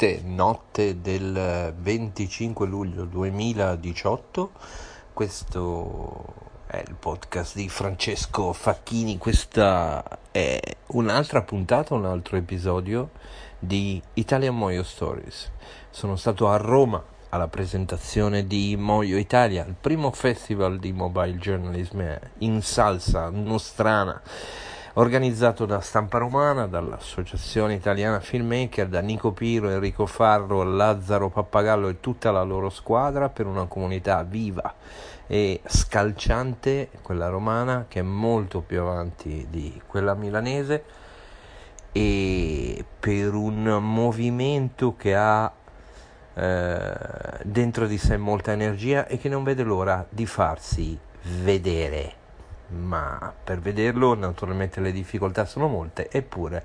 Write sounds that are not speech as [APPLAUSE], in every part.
Notte, notte del 25 luglio 2018, questo è il podcast di Francesco Facchini, questa è un'altra puntata, un altro episodio di Italian Moyo Stories. Sono stato a Roma alla presentazione di Moyo Italia, il primo festival di mobile journalism in salsa nostrana organizzato da Stampa Romana, dall'Associazione Italiana Filmmaker, da Nico Piro, Enrico Farro, Lazzaro Pappagallo e tutta la loro squadra per una comunità viva e scalciante, quella romana, che è molto più avanti di quella milanese e per un movimento che ha eh, dentro di sé molta energia e che non vede l'ora di farsi vedere ma per vederlo naturalmente le difficoltà sono molte, eppure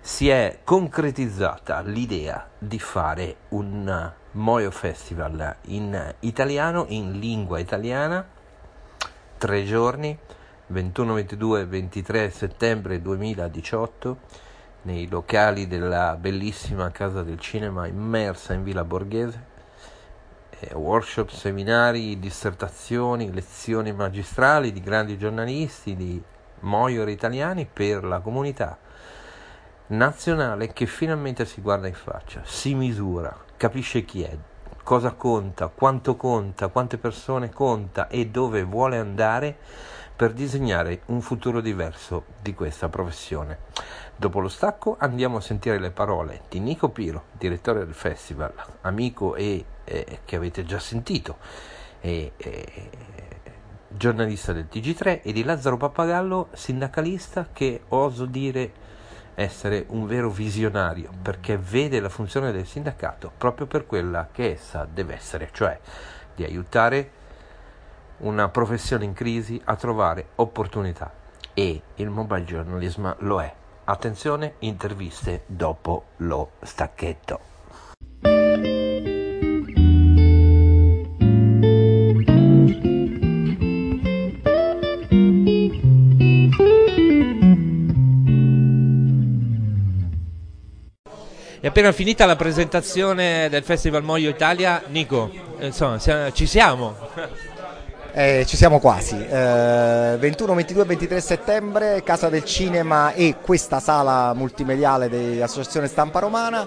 si è concretizzata l'idea di fare un Moyo Festival in italiano, in lingua italiana, tre giorni, 21, 22 e 23 settembre 2018, nei locali della bellissima Casa del Cinema immersa in Villa Borghese workshop, seminari, dissertazioni, lezioni magistrali di grandi giornalisti, di moiori italiani per la comunità nazionale che finalmente si guarda in faccia, si misura, capisce chi è, cosa conta, quanto conta, quante persone conta e dove vuole andare per disegnare un futuro diverso di questa professione. Dopo lo stacco andiamo a sentire le parole di Nico Piro, direttore del festival, amico e eh, che avete già sentito, e, eh, giornalista del TG3, e di Lazzaro Pappagallo, sindacalista che oso dire essere un vero visionario perché vede la funzione del sindacato proprio per quella che essa deve essere, cioè di aiutare una professione in crisi a trovare opportunità e il mobile journalism lo è. Attenzione, interviste dopo lo stacchetto. È appena finita la presentazione del Festival Moio Italia. Nico, insomma, ci siamo. Eh, ci siamo quasi. Eh, 21, 22 23 settembre, Casa del Cinema e questa sala multimediale dell'Associazione Stampa Romana.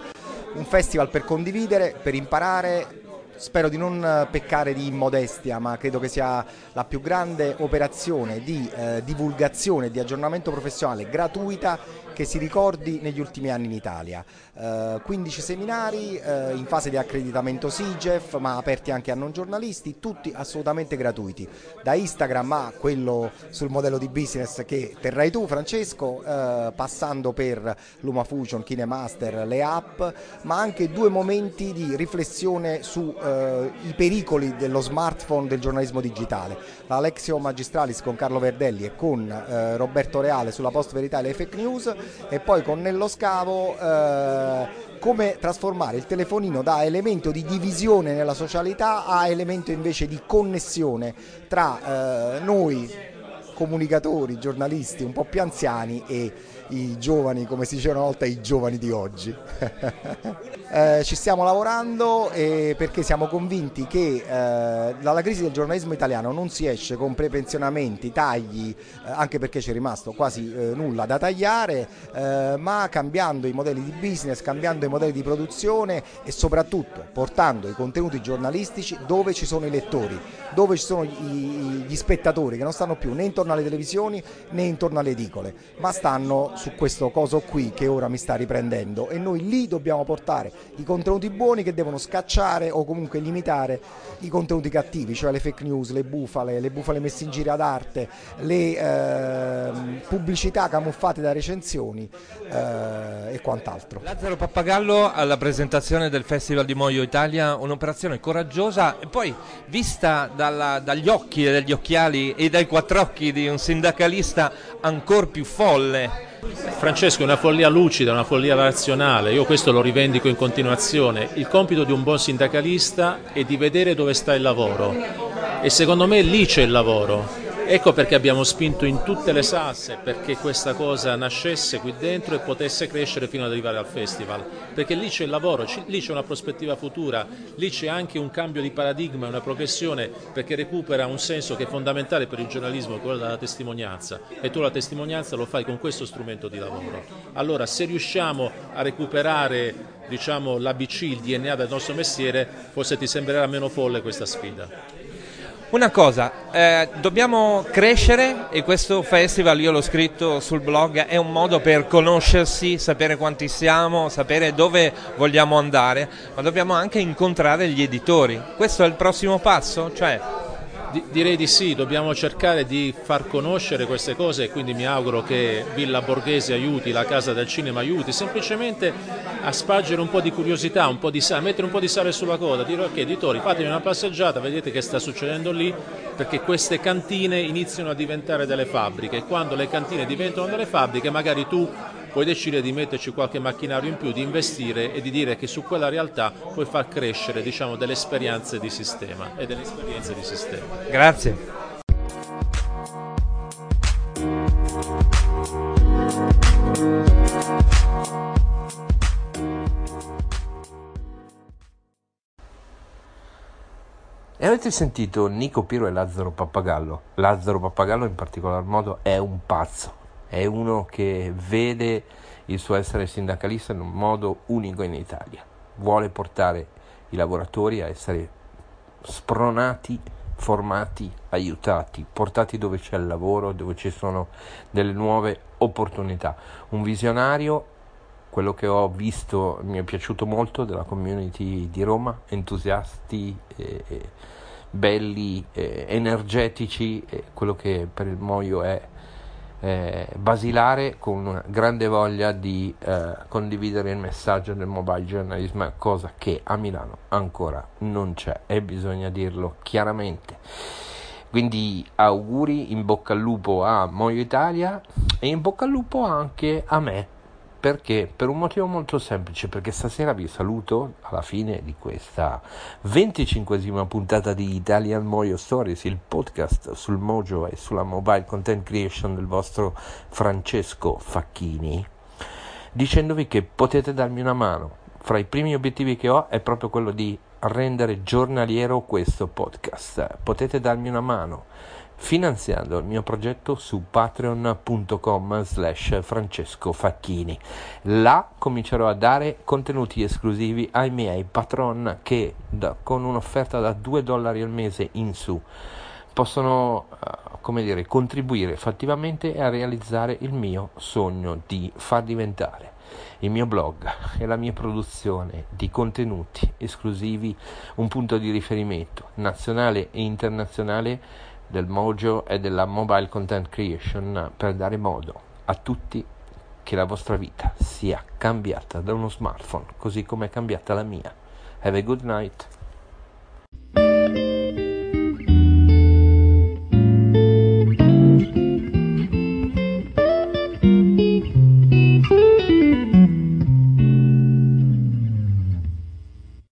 Un festival per condividere, per imparare. Spero di non peccare di immodestia, ma credo che sia la più grande operazione di eh, divulgazione di aggiornamento professionale gratuita che si ricordi negli ultimi anni in Italia. Eh, 15 seminari eh, in fase di accreditamento SIGEF, ma aperti anche a non giornalisti, tutti assolutamente gratuiti. Da Instagram a quello sul modello di business che terrai tu Francesco, eh, passando per Luma Fusion, KineMaster, le app, ma anche due momenti di riflessione sui eh, pericoli dello smartphone del giornalismo digitale. La Lexio Magistralis con Carlo Verdelli e con eh, Roberto Reale sulla post verità e le fake news e poi con Nello Scavo eh, come trasformare il telefonino da elemento di divisione nella socialità a elemento invece di connessione tra eh, noi comunicatori, giornalisti un po' più anziani e i giovani, come si dice una volta, i giovani di oggi. [LAUGHS] eh, ci stiamo lavorando perché siamo convinti che eh, dalla crisi del giornalismo italiano non si esce con prepensionamenti, tagli, eh, anche perché c'è rimasto quasi eh, nulla da tagliare, eh, ma cambiando i modelli di business, cambiando i modelli di produzione e soprattutto portando i contenuti giornalistici dove ci sono i lettori, dove ci sono gli, gli spettatori che non stanno più né intorno alle televisioni né intorno alle edicole, ma stanno su questo coso qui che ora mi sta riprendendo e noi lì dobbiamo portare i contenuti buoni che devono scacciare o comunque limitare i contenuti cattivi, cioè le fake news, le bufale, le bufale messe in giro ad arte, le eh, pubblicità camuffate da recensioni eh, e quant'altro. Lazzaro Pappagallo alla presentazione del Festival di Moio Italia, un'operazione coraggiosa e poi vista dalla, dagli occhi e dagli occhiali e dai quattro occhi di un sindacalista ancora più folle. Francesco è una follia lucida, una follia razionale, io questo lo rivendico in continuazione. Il compito di un buon sindacalista è di vedere dove sta il lavoro. E secondo me lì c'è il lavoro Ecco perché abbiamo spinto in tutte le salse perché questa cosa nascesse qui dentro e potesse crescere fino ad arrivare al festival, perché lì c'è il lavoro, lì c'è una prospettiva futura, lì c'è anche un cambio di paradigma, una progressione perché recupera un senso che è fondamentale per il giornalismo, quello della testimonianza e tu la testimonianza lo fai con questo strumento di lavoro. Allora se riusciamo a recuperare diciamo, l'ABC, il DNA del nostro mestiere, forse ti sembrerà meno folle questa sfida. Una cosa, eh, dobbiamo crescere e questo festival, io l'ho scritto sul blog, è un modo per conoscersi, sapere quanti siamo, sapere dove vogliamo andare, ma dobbiamo anche incontrare gli editori. Questo è il prossimo passo? Cioè, direi di sì, dobbiamo cercare di far conoscere queste cose e quindi mi auguro che Villa Borghese aiuti, la Casa del Cinema aiuti, semplicemente a spargere un po' di curiosità, un po' di sale, mettere un po' di sale sulla coda, dire ok editori fatevi una passeggiata, vedete che sta succedendo lì, perché queste cantine iniziano a diventare delle fabbriche e quando le cantine diventano delle fabbriche magari tu puoi decidere di metterci qualche macchinario in più, di investire e di dire che su quella realtà puoi far crescere diciamo, delle esperienze di sistema e delle esperienze di sistema. Grazie. E avete sentito Nico Piro e Lazzaro Pappagallo? Lazzaro Pappagallo in particolar modo è un pazzo è uno che vede il suo essere sindacalista in un modo unico in Italia. Vuole portare i lavoratori a essere spronati, formati, aiutati, portati dove c'è il lavoro, dove ci sono delle nuove opportunità. Un visionario, quello che ho visto, mi è piaciuto molto della community di Roma, entusiasti. Eh, belli, eh, energetici, eh, quello che per il Moio è eh, basilare con una grande voglia di eh, condividere il messaggio del mobile journalism, cosa che a Milano ancora non c'è e bisogna dirlo chiaramente. Quindi auguri, in bocca al lupo a Moio Italia e in bocca al lupo anche a me perché? Per un motivo molto semplice, perché stasera vi saluto alla fine di questa 25esima puntata di Italian Mojo Stories, il podcast sul Mojo e sulla mobile content creation del vostro Francesco Facchini, dicendovi che potete darmi una mano. Fra i primi obiettivi che ho è proprio quello di rendere giornaliero questo podcast. Potete darmi una mano finanziando il mio progetto su patreon.com slash francesco facchini. Là comincerò a dare contenuti esclusivi ai miei patron che da, con un'offerta da 2 dollari al mese in su possono uh, come dire, contribuire fattivamente a realizzare il mio sogno di far diventare il mio blog e la mia produzione di contenuti esclusivi un punto di riferimento nazionale e internazionale del Mojo e della mobile content creation per dare modo a tutti che la vostra vita sia cambiata da uno smartphone così come è cambiata la mia. Have a good night.